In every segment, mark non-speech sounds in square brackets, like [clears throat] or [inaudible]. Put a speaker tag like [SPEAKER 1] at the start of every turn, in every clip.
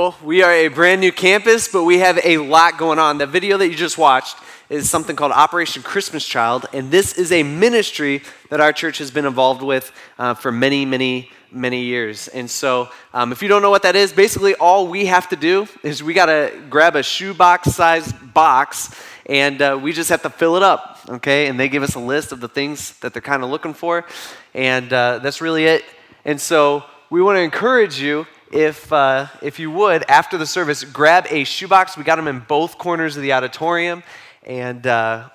[SPEAKER 1] Well, We are a brand new campus, but we have a lot going on. The video that you just watched is something called Operation Christmas Child, and this is a ministry that our church has been involved with uh, for many, many, many years. And so, um, if you don't know what that is, basically all we have to do is we got to grab a shoebox sized box and uh, we just have to fill it up, okay? And they give us a list of the things that they're kind of looking for, and uh, that's really it. And so, we want to encourage you if, uh, if you would, after the service, grab a shoebox. We got them in both corners of the auditorium and uh,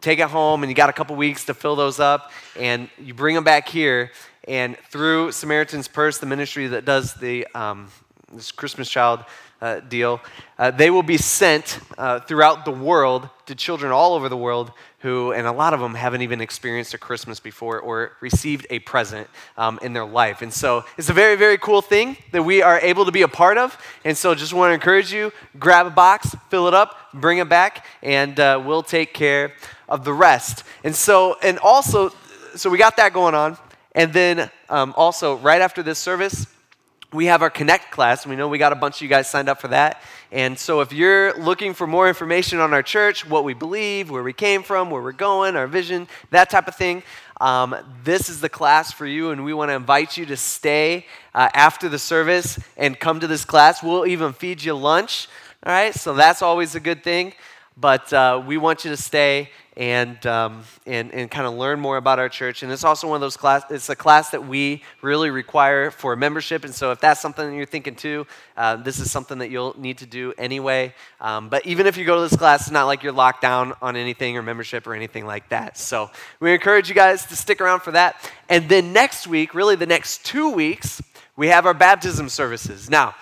[SPEAKER 1] take it home. And you got a couple weeks to fill those up. And you bring them back here. And through Samaritan's Purse, the ministry that does the, um, this Christmas child uh, deal, uh, they will be sent uh, throughout the world to children all over the world who, and a lot of them haven't even experienced a Christmas before or received a present um, in their life. And so it's a very, very cool thing that we are able to be a part of. And so just want to encourage you grab a box, fill it up, bring it back, and uh, we'll take care of the rest. And so, and also, so we got that going on. And then um, also, right after this service, we have our Connect class. We know we got a bunch of you guys signed up for that. And so if you're looking for more information on our church, what we believe, where we came from, where we're going, our vision, that type of thing, um, this is the class for you. And we want to invite you to stay uh, after the service and come to this class. We'll even feed you lunch. All right, so that's always a good thing. But uh, we want you to stay and, um, and, and kind of learn more about our church. And it's also one of those class, it's a class that we really require for membership. And so if that's something that you're thinking too, uh, this is something that you'll need to do anyway. Um, but even if you go to this class, it's not like you're locked down on anything or membership or anything like that. So we encourage you guys to stick around for that. And then next week, really the next two weeks, we have our baptism services. Now,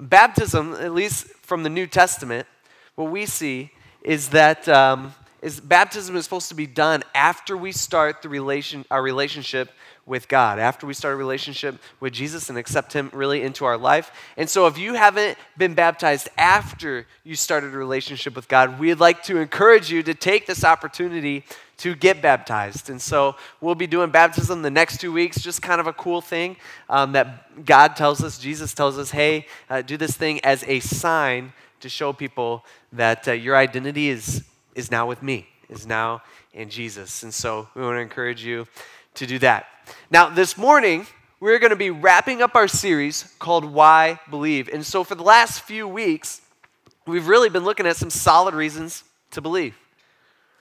[SPEAKER 1] baptism, at least from the New Testament, what we see is that um, is baptism is supposed to be done after we start the relation, our relationship with God, after we start a relationship with Jesus and accept Him really into our life. And so, if you haven't been baptized after you started a relationship with God, we'd like to encourage you to take this opportunity to get baptized. And so, we'll be doing baptism the next two weeks, just kind of a cool thing um, that God tells us, Jesus tells us, hey, uh, do this thing as a sign to show people that uh, your identity is, is now with me, is now in Jesus. And so we want to encourage you to do that. Now, this morning, we're going to be wrapping up our series called Why Believe. And so for the last few weeks, we've really been looking at some solid reasons to believe.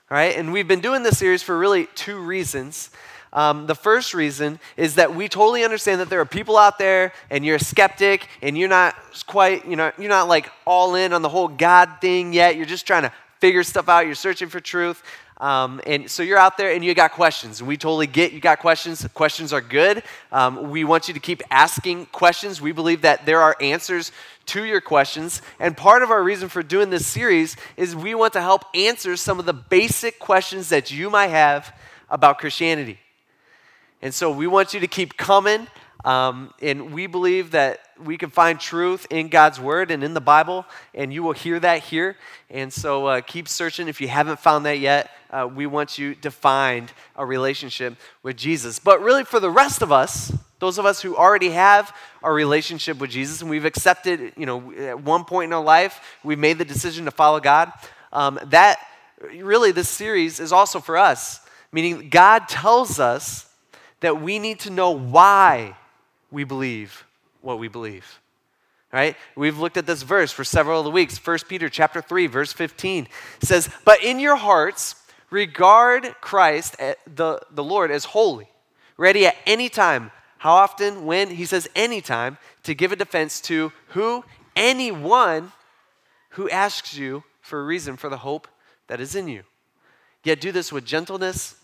[SPEAKER 1] All right? And we've been doing this series for really two reasons. Um, the first reason is that we totally understand that there are people out there and you're a skeptic and you're not quite, you know, you're not like all in on the whole God thing yet. You're just trying to figure stuff out. You're searching for truth. Um, and so you're out there and you got questions. And we totally get you got questions. Questions are good. Um, we want you to keep asking questions. We believe that there are answers to your questions. And part of our reason for doing this series is we want to help answer some of the basic questions that you might have about Christianity. And so we want you to keep coming. Um, and we believe that we can find truth in God's Word and in the Bible, and you will hear that here. And so uh, keep searching. If you haven't found that yet, uh, we want you to find a relationship with Jesus. But really, for the rest of us, those of us who already have a relationship with Jesus and we've accepted, you know, at one point in our life, we've made the decision to follow God, um, that really this series is also for us. Meaning, God tells us that we need to know why we believe what we believe. Right? We've looked at this verse for several of the weeks. 1 Peter chapter 3 verse 15 says, "But in your hearts regard Christ eh, the, the Lord as holy, ready at any time. How often? When? He says anytime to give a defense to who? Anyone who asks you for a reason for the hope that is in you. Yet do this with gentleness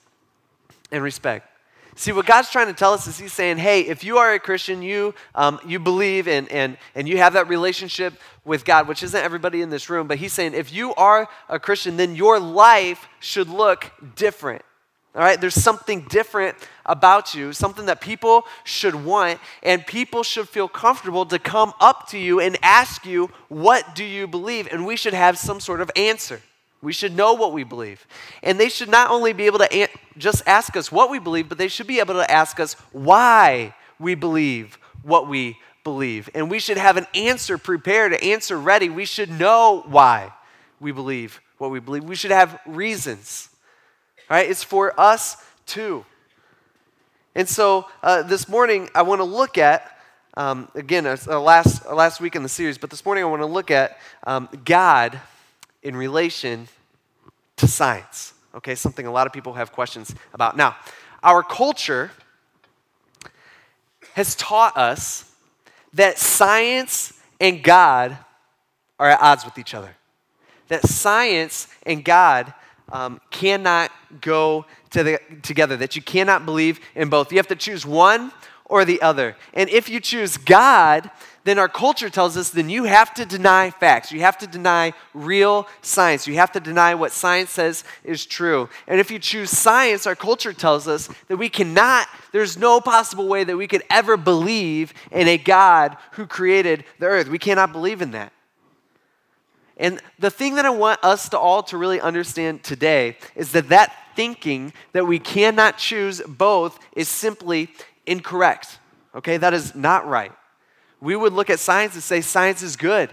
[SPEAKER 1] and respect See, what God's trying to tell us is He's saying, hey, if you are a Christian, you, um, you believe and, and, and you have that relationship with God, which isn't everybody in this room, but He's saying, if you are a Christian, then your life should look different. All right, there's something different about you, something that people should want, and people should feel comfortable to come up to you and ask you, What do you believe? And we should have some sort of answer. We should know what we believe. And they should not only be able to just ask us what we believe, but they should be able to ask us why we believe what we believe. And we should have an answer prepared, an answer ready. We should know why we believe what we believe. We should have reasons. Right? It's for us too. And so uh, this morning, I want to look at, um, again, uh, last, uh, last week in the series, but this morning I want to look at um, God in relation to science. Okay, something a lot of people have questions about. Now, our culture has taught us that science and God are at odds with each other. That science and God um, cannot go to the, together, that you cannot believe in both. You have to choose one or the other. And if you choose God, then our culture tells us then you have to deny facts. You have to deny real science. You have to deny what science says is true. And if you choose science, our culture tells us that we cannot, there's no possible way that we could ever believe in a God who created the earth. We cannot believe in that. And the thing that I want us to all to really understand today is that that thinking that we cannot choose both is simply incorrect. Okay, that is not right. We would look at science and say science is good.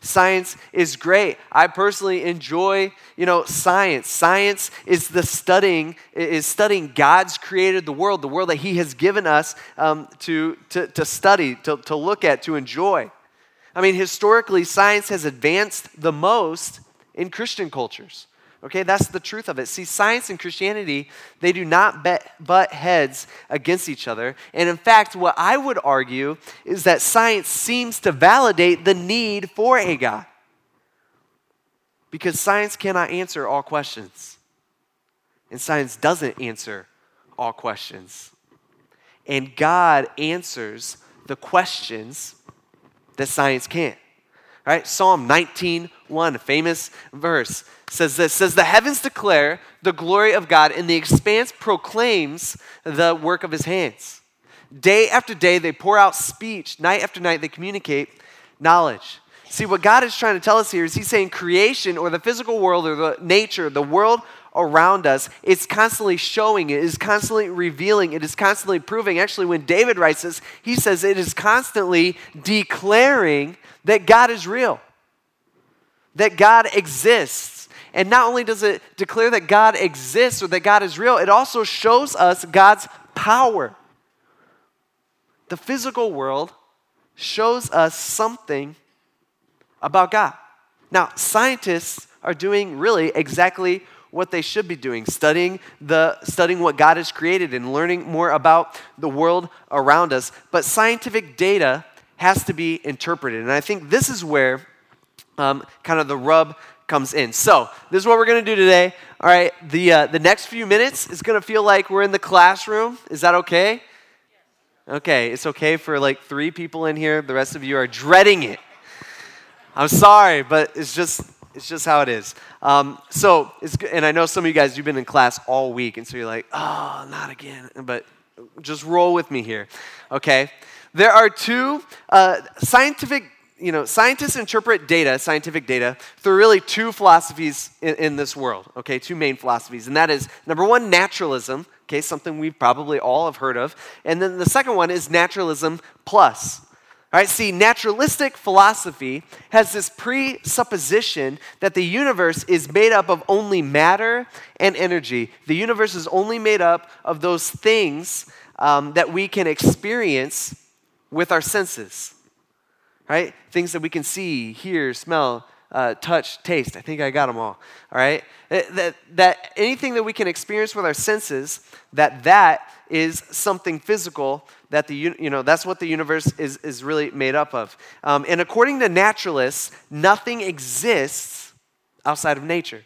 [SPEAKER 1] Science is great. I personally enjoy, you know, science. Science is the studying, is studying God's created the world, the world that He has given us um, to, to, to study, to, to look at, to enjoy. I mean, historically, science has advanced the most in Christian cultures. Okay, that's the truth of it. See, science and Christianity, they do not bet, butt heads against each other. And in fact, what I would argue is that science seems to validate the need for a God. Because science cannot answer all questions. And science doesn't answer all questions. And God answers the questions that science can't. Right? Psalm 19, 1, famous verse, says this says, The heavens declare the glory of God, and the expanse proclaims the work of his hands. Day after day, they pour out speech. Night after night, they communicate knowledge. See, what God is trying to tell us here is He's saying creation or the physical world or the nature, the world around us, it's constantly showing, it is constantly revealing, it is constantly proving. Actually, when David writes this, he says it is constantly declaring that God is real, that God exists. And not only does it declare that God exists or that God is real, it also shows us God's power. The physical world shows us something about God. Now, scientists are doing really exactly what they should be doing, studying, the, studying what God has created and learning more about the world around us. But scientific data has to be interpreted. And I think this is where um, kind of the rub comes in. So, this is what we're going to do today. All right, the, uh, the next few minutes is going to feel like we're in the classroom. Is that okay? Okay, it's okay for like three people in here. The rest of you are dreading it. I'm sorry, but it's just it's just how it is. Um, so, it's and I know some of you guys, you've been in class all week, and so you're like, oh, not again. But just roll with me here, okay? There are two uh, scientific, you know, scientists interpret data, scientific data, through really two philosophies in, in this world, okay? Two main philosophies. And that is number one, naturalism, okay? Something we probably all have heard of. And then the second one is naturalism plus. All right, see, naturalistic philosophy has this presupposition that the universe is made up of only matter and energy. The universe is only made up of those things um, that we can experience with our senses, right? Things that we can see, hear, smell, uh, touch, taste. I think I got them all. All right, that, that anything that we can experience with our senses, that that is something physical that the you know that's what the universe is, is really made up of um, and according to naturalists nothing exists outside of nature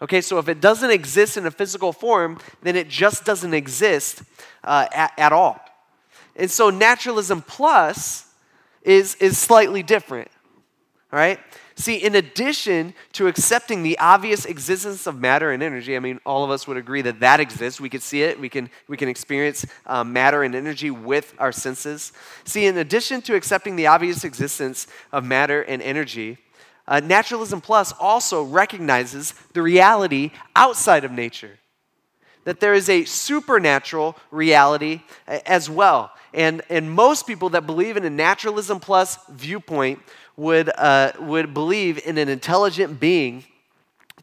[SPEAKER 1] okay so if it doesn't exist in a physical form then it just doesn't exist uh, at, at all and so naturalism plus is is slightly different right See, in addition to accepting the obvious existence of matter and energy, I mean, all of us would agree that that exists. We can see it, we can, we can experience um, matter and energy with our senses. See, in addition to accepting the obvious existence of matter and energy, uh, Naturalism Plus also recognizes the reality outside of nature. That there is a supernatural reality as well. And, and most people that believe in a naturalism plus viewpoint would, uh, would believe in an intelligent being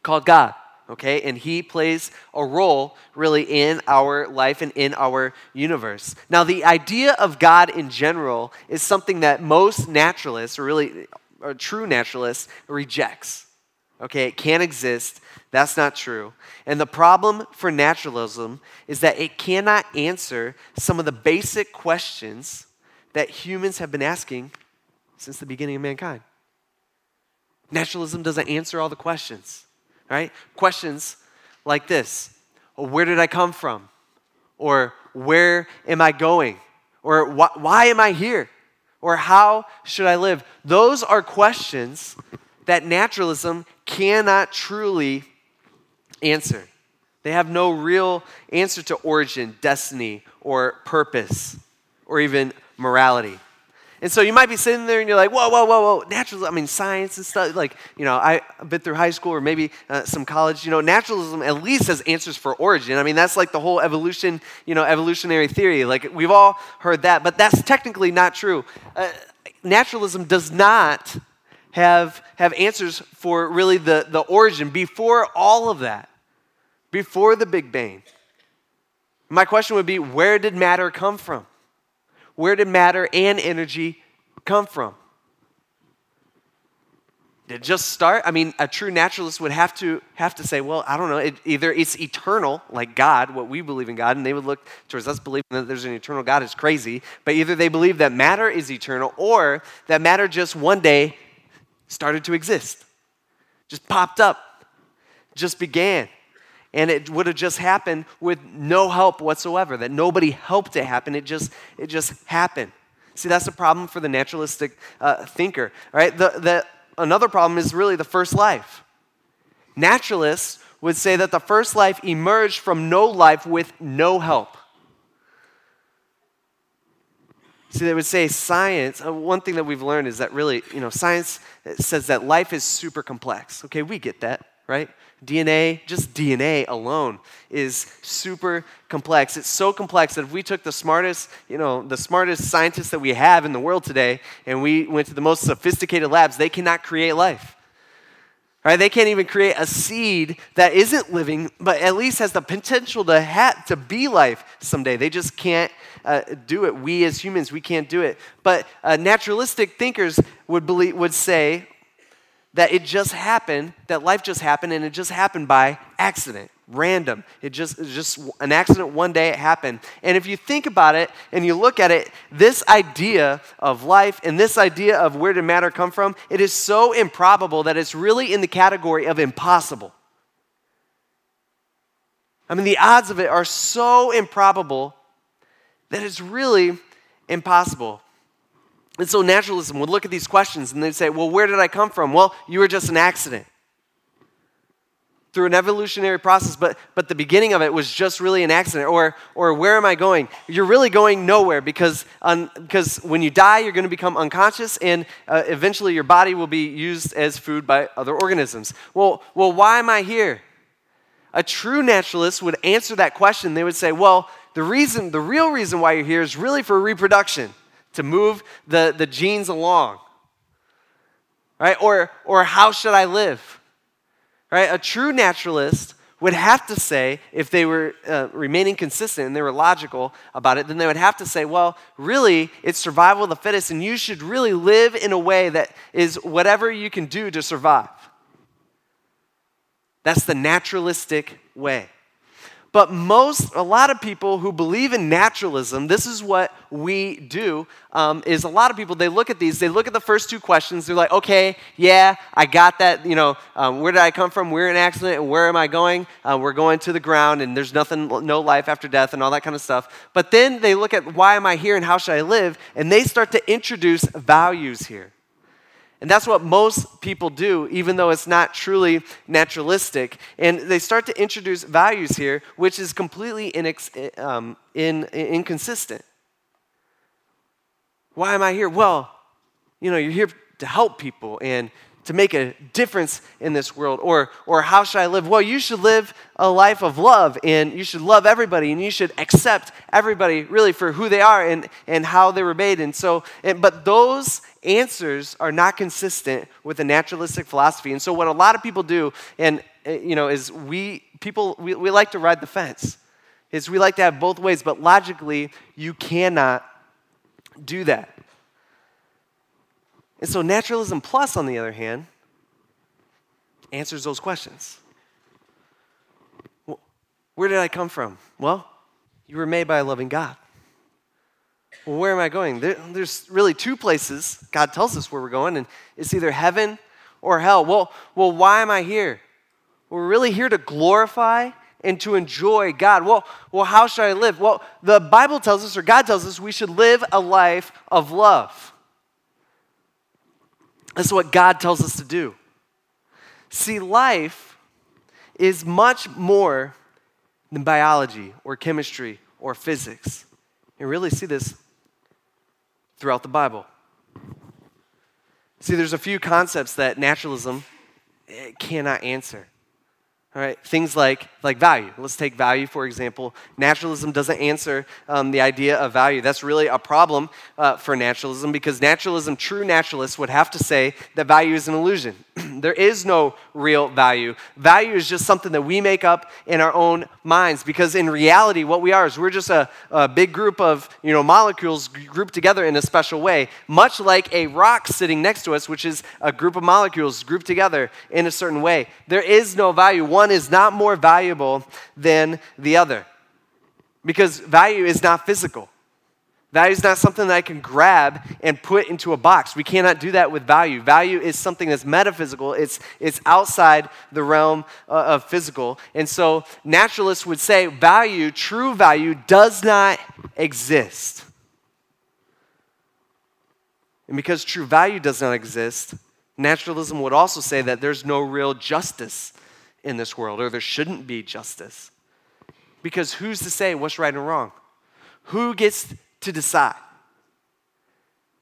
[SPEAKER 1] called God okay? And he plays a role really in our life and in our universe. Now, the idea of God in general is something that most naturalists, or really or true naturalists, rejects. Okay, it can't exist. That's not true. And the problem for naturalism is that it cannot answer some of the basic questions that humans have been asking since the beginning of mankind. Naturalism doesn't answer all the questions right? Questions like this oh, Where did I come from? Or where am I going? Or why am I here? Or how should I live? Those are questions that naturalism cannot truly answer. They have no real answer to origin, destiny, or purpose, or even morality. And so you might be sitting there and you're like, whoa, whoa, whoa, whoa, naturalism, I mean, science and stuff. Like, you know, I, have been through high school or maybe uh, some college. You know, naturalism at least has answers for origin. I mean, that's like the whole evolution, you know, evolutionary theory. Like, we've all heard that, but that's technically not true. Uh, naturalism does not have, have answers for really the, the origin before all of that, before the Big Bang. My question would be where did matter come from? where did matter and energy come from? Did it just start? I mean, a true naturalist would have to have to say, well, I don't know. It, either it's eternal, like God, what we believe in God, and they would look towards us believing that there's an eternal God is crazy. But either they believe that matter is eternal, or that matter just one day started to exist, just popped up, just began and it would have just happened with no help whatsoever that nobody helped it happen. It just it just happened. See that's the problem for the naturalistic uh, thinker right? The, the, another problem is really the first life. Naturalists would say that the first life emerged from no life with no help. See, they would say science, uh, one thing that we've learned is that really, you know, science says that life is super complex. Okay, we get that, right? DNA, just DNA alone, is super complex. It's so complex that if we took the smartest, you know, the smartest scientists that we have in the world today and we went to the most sophisticated labs, they cannot create life. Right? They can't even create a seed that isn't living, but at least has the potential to, ha- to be life someday. They just can't uh, do it. We as humans, we can't do it. But uh, naturalistic thinkers would, believe, would say, that it just happened, that life just happened, and it just happened by accident, random. It just, it just an accident one day it happened. And if you think about it and you look at it, this idea of life and this idea of where did matter come from, it is so improbable that it's really in the category of impossible. I mean, the odds of it are so improbable that it's really impossible. And so naturalism would look at these questions and they'd say, Well, where did I come from? Well, you were just an accident through an evolutionary process, but, but the beginning of it was just really an accident. Or, or where am I going? You're really going nowhere because, un, because when you die, you're going to become unconscious and uh, eventually your body will be used as food by other organisms. Well, well, why am I here? A true naturalist would answer that question. They would say, well, the reason, the real reason why you're here is really for reproduction to move the, the genes along. Right? Or, or how should I live? Right? A true naturalist would have to say, if they were uh, remaining consistent and they were logical about it, then they would have to say, well, really, it's survival of the fittest, and you should really live in a way that is whatever you can do to survive. That's the naturalistic way. But most, a lot of people who believe in naturalism, this is what we do, um, is a lot of people, they look at these, they look at the first two questions, they're like, okay, yeah, I got that, you know, um, where did I come from? We're in an accident, and where am I going? Uh, we're going to the ground, and there's nothing, no life after death, and all that kind of stuff. But then they look at why am I here and how should I live? And they start to introduce values here. And that's what most people do, even though it's not truly naturalistic. And they start to introduce values here, which is completely inex- um, in, inconsistent. Why am I here? Well, you know, you're here to help people and to make a difference in this world? Or, or how should I live? Well, you should live a life of love and you should love everybody and you should accept everybody really for who they are and, and how they were made. And so, and, but those answers are not consistent with a naturalistic philosophy. And so, what a lot of people do, and eh, you know, is we people we, we like to ride the fence. Is we like to have both ways, but logically, you cannot do that. And so, naturalism plus, on the other hand, answers those questions. Where did I come from? Well, you were made by a loving God. Well, where am I going? There, there's really two places God tells us where we're going, and it's either heaven or hell. Well, well, why am I here? We're really here to glorify and to enjoy God. Well, well, how should I live? Well, the Bible tells us, or God tells us, we should live a life of love. That's what God tells us to do. See, life is much more than biology or chemistry or physics. You really see this throughout the Bible. See, there's a few concepts that naturalism eh, cannot answer. All right, things like, like value. Let's take value, for example. Naturalism doesn't answer um, the idea of value. That's really a problem uh, for naturalism because naturalism, true naturalists, would have to say that value is an illusion. [clears throat] there is no real value. Value is just something that we make up in our own minds because in reality, what we are is we're just a, a big group of you know, molecules grouped together in a special way, much like a rock sitting next to us, which is a group of molecules grouped together in a certain way. There is no value. One is not more valuable than the other because value is not physical. Value is not something that I can grab and put into a box. We cannot do that with value. Value is something that's metaphysical, it's, it's outside the realm uh, of physical. And so naturalists would say value, true value, does not exist. And because true value does not exist, naturalism would also say that there's no real justice in this world, or there shouldn't be justice. Because who's to say what's right and wrong? Who gets to decide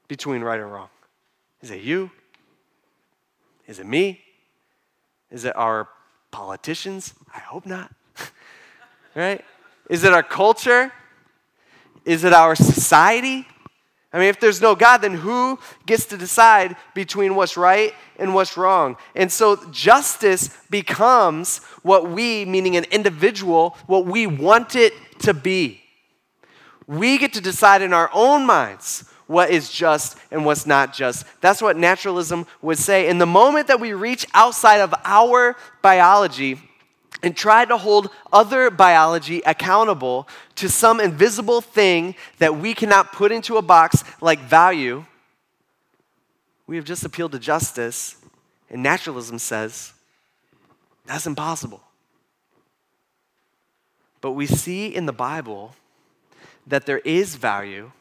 [SPEAKER 1] between right and wrong? Is it you? Is it me? Is it our politicians? I hope not. [laughs] right? Is it our culture? Is it our society? I mean, if there's no God, then who gets to decide between what's right and what's wrong? And so justice becomes what we, meaning an individual, what we want it to be. We get to decide in our own minds what is just and what's not just. That's what naturalism would say. In the moment that we reach outside of our biology and try to hold other biology accountable to some invisible thing that we cannot put into a box like value, we have just appealed to justice, and naturalism says that's impossible. But we see in the Bible that there is value,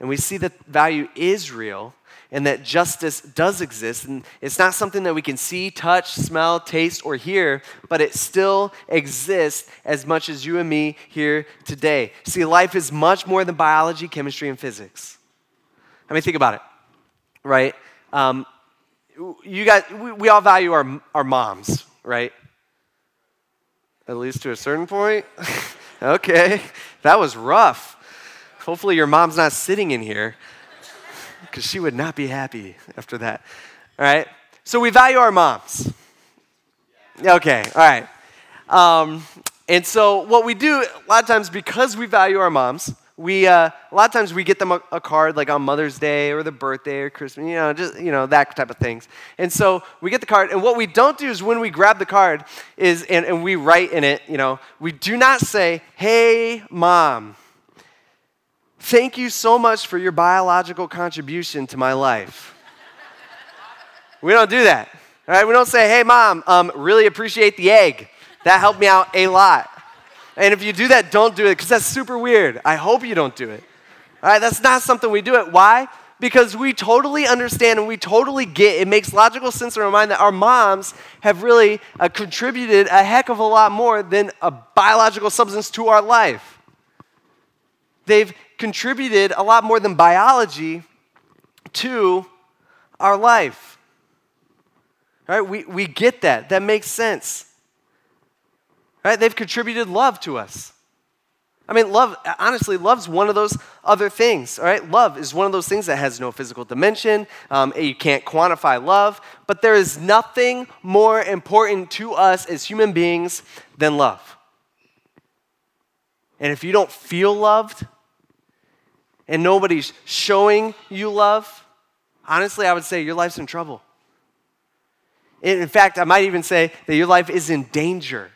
[SPEAKER 1] and we see that value is real, and that justice does exist. And it's not something that we can see, touch, smell, taste, or hear, but it still exists as much as you and me here today. See, life is much more than biology, chemistry, and physics. I mean, think about it, right? Um, you guys, we, we all value our, our moms, right? At least to a certain point. [laughs] okay, that was rough. Hopefully, your mom's not sitting in here because she would not be happy after that. All right? So, we value our moms. Okay, all right. Um, and so, what we do a lot of times, because we value our moms, we uh, a lot of times we get them a, a, card like on Mother's Day or the birthday or Christmas, you know, just you know that type of things. And so we get the card, and what we don't do is when we grab the card is and, and we write in it, you know, we do not say, "Hey, mom." Thank you so much for your biological contribution to my life. we don't do that. All right, we don't say, hey, mom, um, really appreciate the egg. That helped me out a lot. And if you do that, don't do it because that's super weird. I hope you don't do it. All right, that's not something we do it. Why? Because we totally understand and we totally get it makes logical sense in our mind that our moms have really uh, contributed a heck of a lot more than a biological substance to our life. They've contributed a lot more than biology to our life. Right? We, we get that. That makes sense. Right? They've contributed love to us. I mean, love, honestly, love's one of those other things, all right? Love is one of those things that has no physical dimension. Um, you can't quantify love, but there is nothing more important to us as human beings than love. And if you don't feel loved and nobody's showing you love, honestly, I would say your life's in trouble. In fact, I might even say that your life is in danger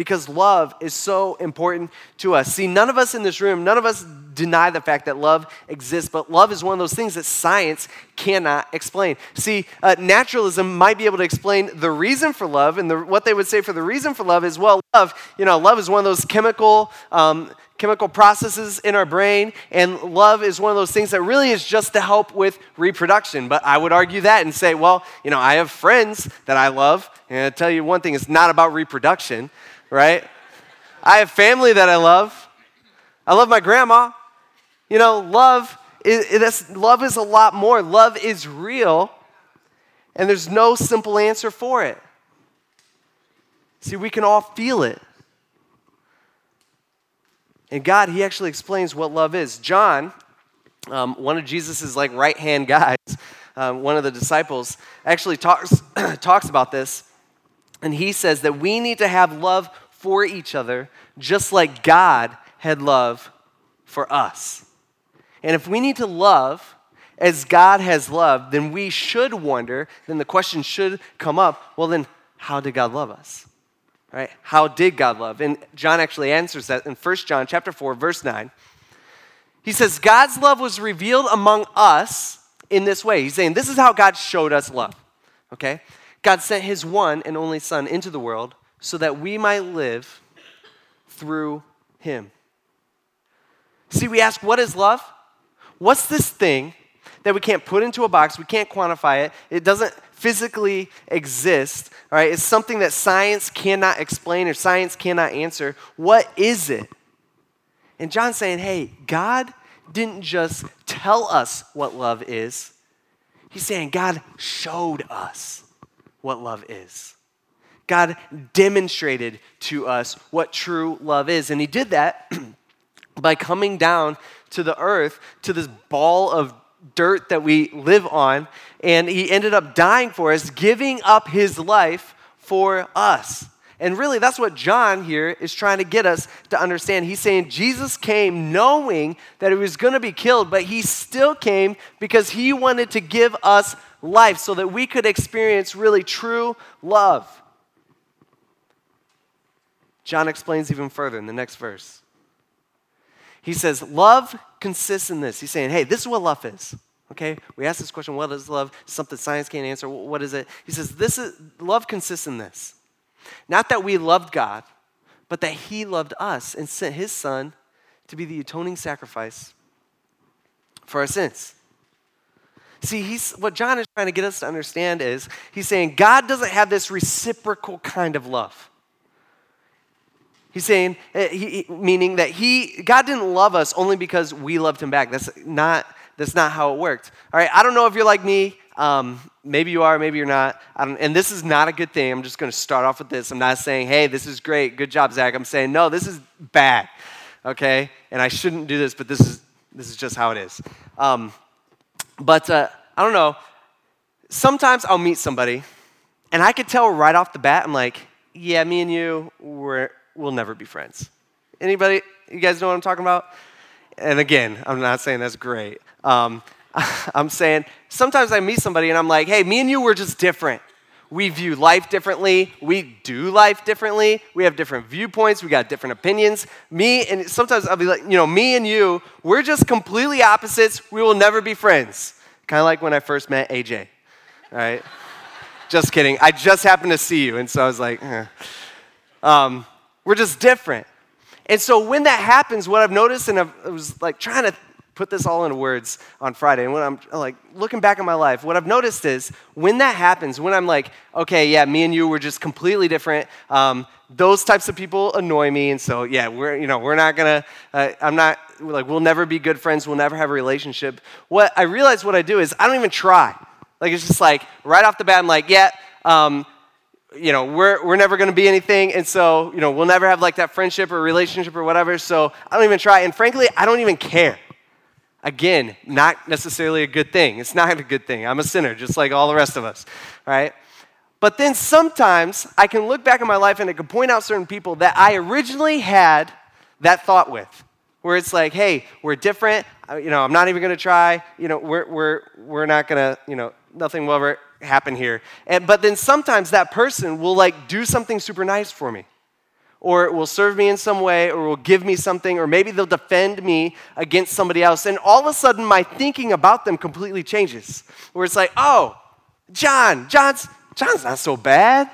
[SPEAKER 1] because love is so important to us. See, none of us in this room, none of us deny the fact that love exists, but love is one of those things that science cannot explain. See, uh, naturalism might be able to explain the reason for love, and the, what they would say for the reason for love is, well, love, you know, love is one of those chemical. Um, chemical processes in our brain, and love is one of those things that really is just to help with reproduction. But I would argue that and say, well, you know, I have friends that I love, and I tell you one thing, it's not about reproduction right? I have family that I love. I love my grandma. You know, love is, love is a lot more. Love is real, and there's no simple answer for it. See, we can all feel it. And God, He actually explains what love is. John, um, one of Jesus' like right hand guys, um, one of the disciples, actually talks, [clears throat] talks about this. And he says that we need to have love for each other just like God had love for us. And if we need to love as God has loved, then we should wonder, then the question should come up well, then how did God love us? Right? How did God love? And John actually answers that in 1 John chapter 4 verse 9. He says God's love was revealed among us in this way. He's saying this is how God showed us love. Okay? God sent his one and only Son into the world so that we might live through him. See, we ask, what is love? What's this thing that we can't put into a box? We can't quantify it. It doesn't physically exist, all right? It's something that science cannot explain or science cannot answer. What is it? And John's saying, hey, God didn't just tell us what love is, He's saying God showed us what love is. God demonstrated to us what true love is. And He did that [clears throat] by coming down to the earth, to this ball of dirt that we live on. And He ended up dying for us, giving up His life for us. And really, that's what John here is trying to get us to understand. He's saying Jesus came knowing that he was going to be killed, but he still came because he wanted to give us life so that we could experience really true love. John explains even further in the next verse. He says, Love consists in this. He's saying, hey, this is what love is. Okay? We ask this question, what is love? Something science can't answer. What is it? He says, this is love consists in this. Not that we loved God, but that He loved us and sent His Son to be the atoning sacrifice for our sins. See, he's, what John is trying to get us to understand is he's saying God doesn't have this reciprocal kind of love. He's saying, eh, he, meaning that he, God didn't love us only because we loved him back. That's not, that's not how it worked. All right, I don't know if you're like me. Um, maybe you are, maybe you're not. and this is not a good thing. I'm just going to start off with this. I'm not saying, hey, this is great. Good job, Zach. I'm saying, no, this is bad. Okay? And I shouldn't do this, but this is, this is just how it is. Um, but uh, I don't know. Sometimes I'll meet somebody, and I could tell right off the bat, I'm like, yeah, me and you, we're, we'll never be friends. Anybody, you guys know what I'm talking about? And again, I'm not saying that's great. Um, [laughs] I'm saying sometimes I meet somebody and I'm like, hey, me and you, we're just different. We view life differently. We do life differently. We have different viewpoints. We got different opinions. Me and sometimes I'll be like, you know, me and you, we're just completely opposites. We will never be friends. Kind of like when I first met AJ. All right? [laughs] just kidding. I just happened to see you, and so I was like, eh. um, we're just different. And so when that happens, what I've noticed, and I've, I was like trying to put this all into words on Friday, and when I'm like looking back at my life, what I've noticed is when that happens, when I'm like, okay, yeah, me and you were just completely different. Um, those types of people annoy me, and so yeah, we're you know we're not gonna. Uh, I'm not like we'll never be good friends. We'll never have a relationship. What I realize, what I do is I don't even try. Like it's just like right off the bat, I'm like, yeah, um, you know, we're, we're never going to be anything. And so, you know, we'll never have like that friendship or relationship or whatever. So I don't even try. And frankly, I don't even care. Again, not necessarily a good thing. It's not a good thing. I'm a sinner, just like all the rest of us, right? But then sometimes I can look back in my life and I can point out certain people that I originally had that thought with, where it's like, hey, we're different. You know, I'm not even going to try. You know, we're, we're, we're not going to, you know, nothing will ever happen here. And, but then sometimes that person will like do something super nice for me or will serve me in some way, or will give me something, or maybe they'll defend me against somebody else. And all of a sudden, my thinking about them completely changes. Where it's like, oh, John, John's, John's not so bad.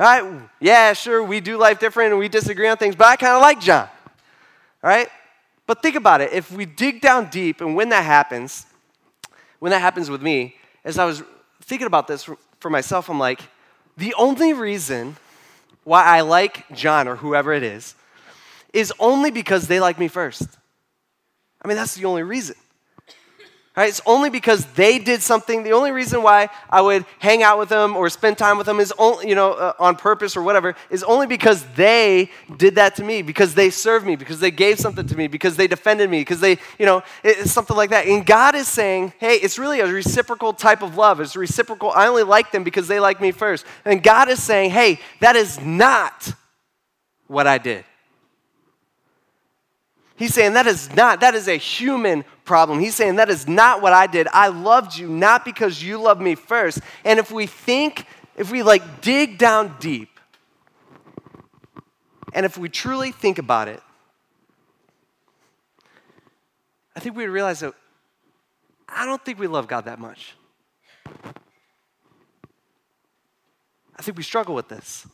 [SPEAKER 1] All right? Yeah, sure, we do life different and we disagree on things, but I kind of like John. All right? But think about it. If we dig down deep, and when that happens, when that happens with me, as I was thinking about this for myself, I'm like, the only reason why I like John or whoever it is is only because they like me first. I mean, that's the only reason. Right? It's only because they did something. The only reason why I would hang out with them or spend time with them is only, you know, uh, on purpose or whatever, is only because they did that to me, because they served me, because they gave something to me, because they defended me, because they, you know, it's something like that. And God is saying, hey, it's really a reciprocal type of love. It's reciprocal. I only like them because they like me first. And God is saying, hey, that is not what I did. He's saying that is not, that is a human problem. He's saying that is not what I did. I loved you not because you loved me first. And if we think, if we like dig down deep, and if we truly think about it, I think we realize that I don't think we love God that much. I think we struggle with this.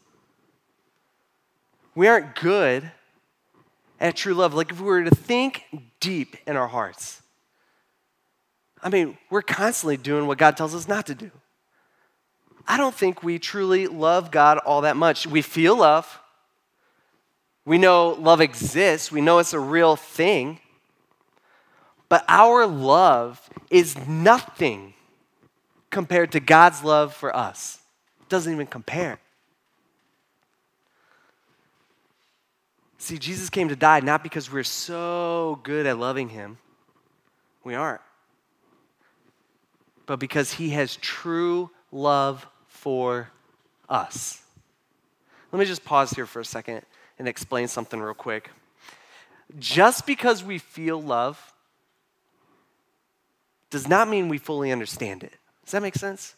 [SPEAKER 1] We aren't good at true love. Like if we were to think deep in our hearts, I mean, we're constantly doing what God tells us not to do. I don't think we truly love God all that much. We feel love. We know love exists. We know it's a real thing. But our love is nothing compared to God's love for us. It doesn't even compare. See, Jesus came to die not because we're so good at loving him. We aren't. But because he has true love for us. Let me just pause here for a second and explain something real quick. Just because we feel love does not mean we fully understand it. Does that make sense?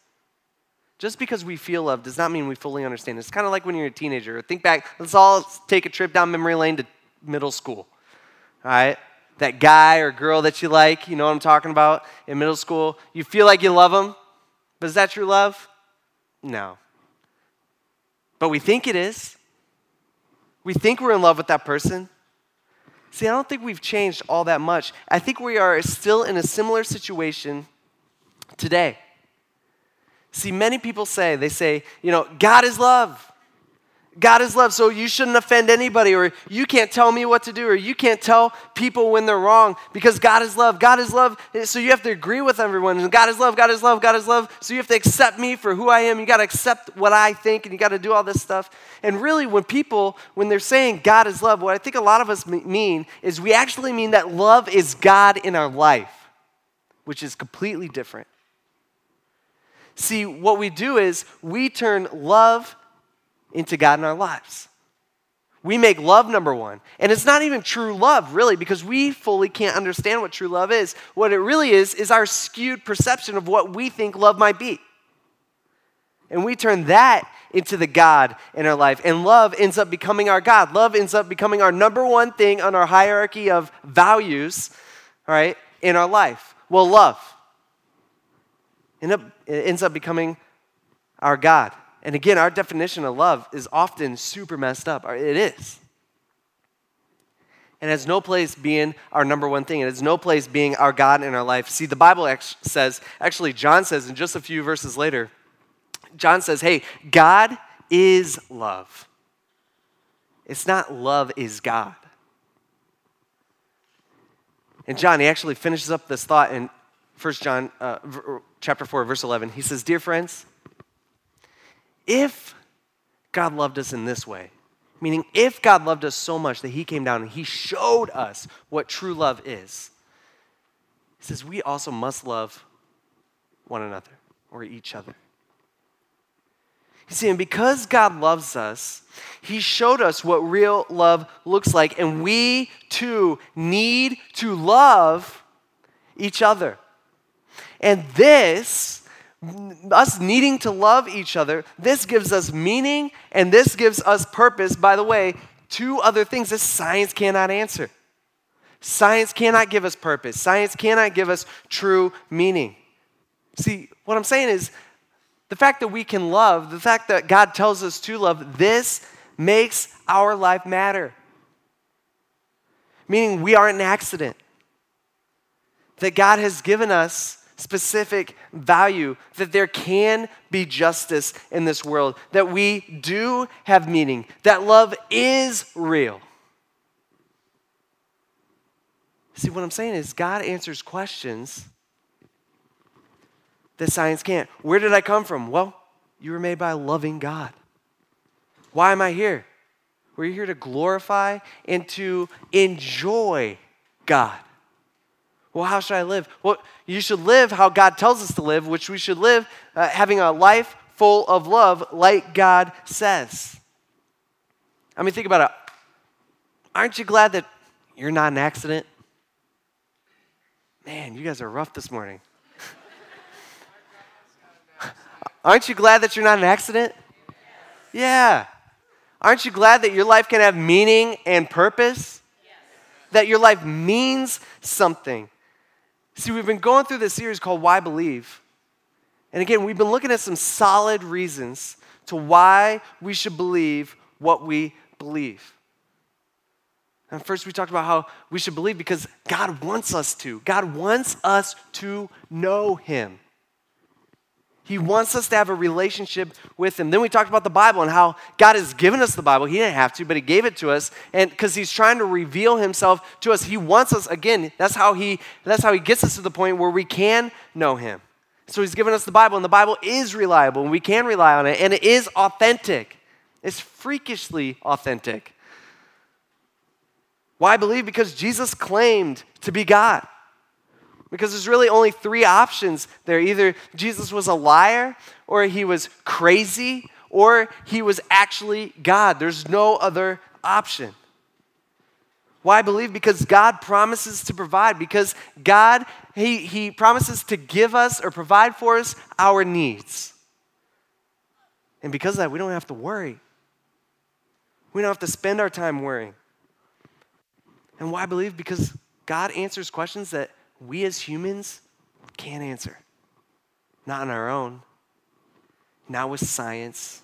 [SPEAKER 1] Just because we feel love does not mean we fully understand. It's kind of like when you're a teenager. Think back, let's all take a trip down memory lane to middle school. All right? That guy or girl that you like, you know what I'm talking about, in middle school, you feel like you love them, but is that true love? No. But we think it is. We think we're in love with that person. See, I don't think we've changed all that much. I think we are still in a similar situation today. See, many people say, they say, you know, God is love. God is love, so you shouldn't offend anybody, or you can't tell me what to do, or you can't tell people when they're wrong because God is love. God is love, so you have to agree with everyone. God is love, God is love, God is love, so you have to accept me for who I am. You got to accept what I think, and you got to do all this stuff. And really, when people, when they're saying God is love, what I think a lot of us mean is we actually mean that love is God in our life, which is completely different. See, what we do is we turn love into God in our lives. We make love number one. And it's not even true love, really, because we fully can't understand what true love is. What it really is, is our skewed perception of what we think love might be. And we turn that into the God in our life. And love ends up becoming our God. Love ends up becoming our number one thing on our hierarchy of values, all right, in our life. Well, love end up, it ends up becoming our God. And again, our definition of love is often super messed up. It is. And has no place being our number one thing. It has no place being our God in our life. See, the Bible says, actually, John says in just a few verses later, John says, hey, God is love. It's not love is God. And John, he actually finishes up this thought in 1 John uh, chapter 4, verse 11. He says, Dear friends, if God loved us in this way, meaning if God loved us so much that he came down and he showed us what true love is, he says, we also must love one another or each other. You see, and because God loves us, He showed us what real love looks like, and we too need to love each other. And this, us needing to love each other, this gives us meaning and this gives us purpose. By the way, two other things that science cannot answer. Science cannot give us purpose, science cannot give us true meaning. See, what I'm saying is the fact that we can love, the fact that God tells us to love, this makes our life matter. Meaning we aren't an accident. That God has given us specific value, that there can be justice in this world, that we do have meaning, that love is real. See, what I'm saying is, God answers questions that science can't. Where did I come from? Well, you were made by a loving God. Why am I here? We're here to glorify and to enjoy God. Well, how should I live? Well, you should live how God tells us to live, which we should live uh, having a life full of love, like God says. I mean, think about it. Aren't you glad that you're not an accident? Man, you guys are rough this morning. [laughs] Aren't you glad that you're not an accident? Yeah. Aren't you glad that your life can have meaning and purpose? That your life means something. See, we've been going through this series called Why Believe. And again, we've been looking at some solid reasons to why we should believe what we believe. And first, we talked about how we should believe because God wants us to. God wants us to know Him. He wants us to have a relationship with Him. Then we talked about the Bible and how God has given us the Bible. He didn't have to, but He gave it to us, and because He's trying to reveal Himself to us, He wants us again. That's how He. That's how He gets us to the point where we can know Him. So He's given us the Bible, and the Bible is reliable, and we can rely on it, and it is authentic. It's freakishly authentic. Why believe? Because Jesus claimed to be God. Because there's really only three options there. Either Jesus was a liar, or he was crazy, or he was actually God. There's no other option. Why believe? Because God promises to provide, because God, he, he promises to give us or provide for us our needs. And because of that, we don't have to worry. We don't have to spend our time worrying. And why believe? Because God answers questions that we as humans can't answer. Not on our own, not with science,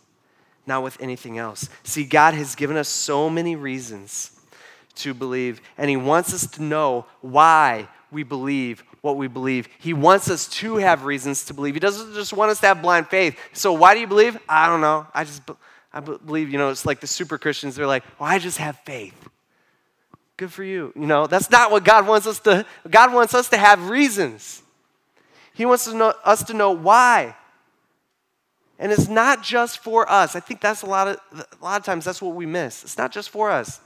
[SPEAKER 1] not with anything else. See, God has given us so many reasons to believe, and He wants us to know why we believe what we believe. He wants us to have reasons to believe. He doesn't just want us to have blind faith. So, why do you believe? I don't know. I just I believe, you know, it's like the super Christians. They're like, well, I just have faith. Good for you. You know, that's not what God wants us to. God wants us to have reasons. He wants to know, us to know why. And it's not just for us. I think that's a lot of a lot of times that's what we miss. It's not just for us.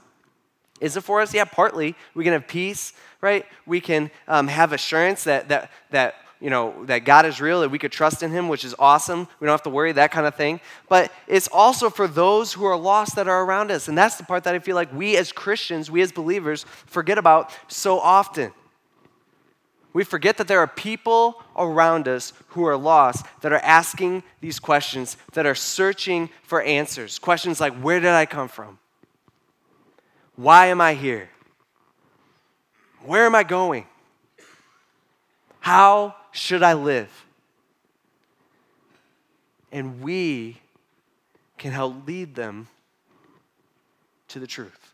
[SPEAKER 1] Is it for us? Yeah, partly. We can have peace, right? We can um, have assurance that that that you know, that God is real, that we could trust in Him, which is awesome. We don't have to worry, that kind of thing. But it's also for those who are lost that are around us. And that's the part that I feel like we as Christians, we as believers, forget about so often. We forget that there are people around us who are lost, that are asking these questions, that are searching for answers. Questions like, Where did I come from? Why am I here? Where am I going? How should I live? And we can help lead them to the truth.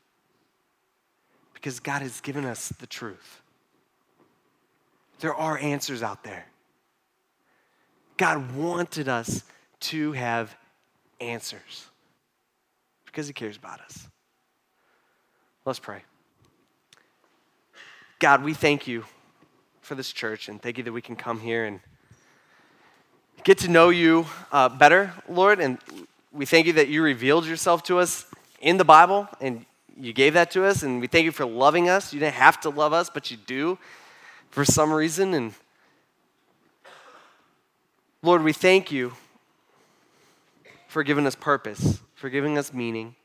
[SPEAKER 1] Because God has given us the truth. There are answers out there. God wanted us to have answers because He cares about us. Let's pray. God, we thank you for this church, and thank you that we can come here and get to know you uh, better, Lord, and we thank you that you revealed yourself to us in the Bible and you gave that to us, and we thank you for loving us. You didn't have to love us, but you do for some reason. And Lord, we thank you for giving us purpose, for giving us meaning.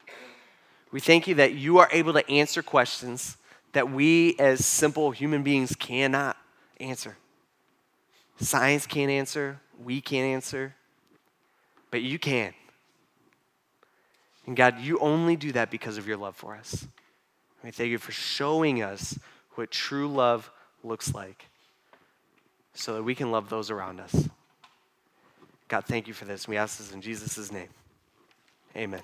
[SPEAKER 1] We thank you that you are able to answer questions that we as simple human beings cannot answer. Science can't answer, we can't answer, but you can. And God, you only do that because of your love for us. We thank you for showing us what true love looks like so that we can love those around us. God, thank you for this. We ask this in Jesus' name. Amen.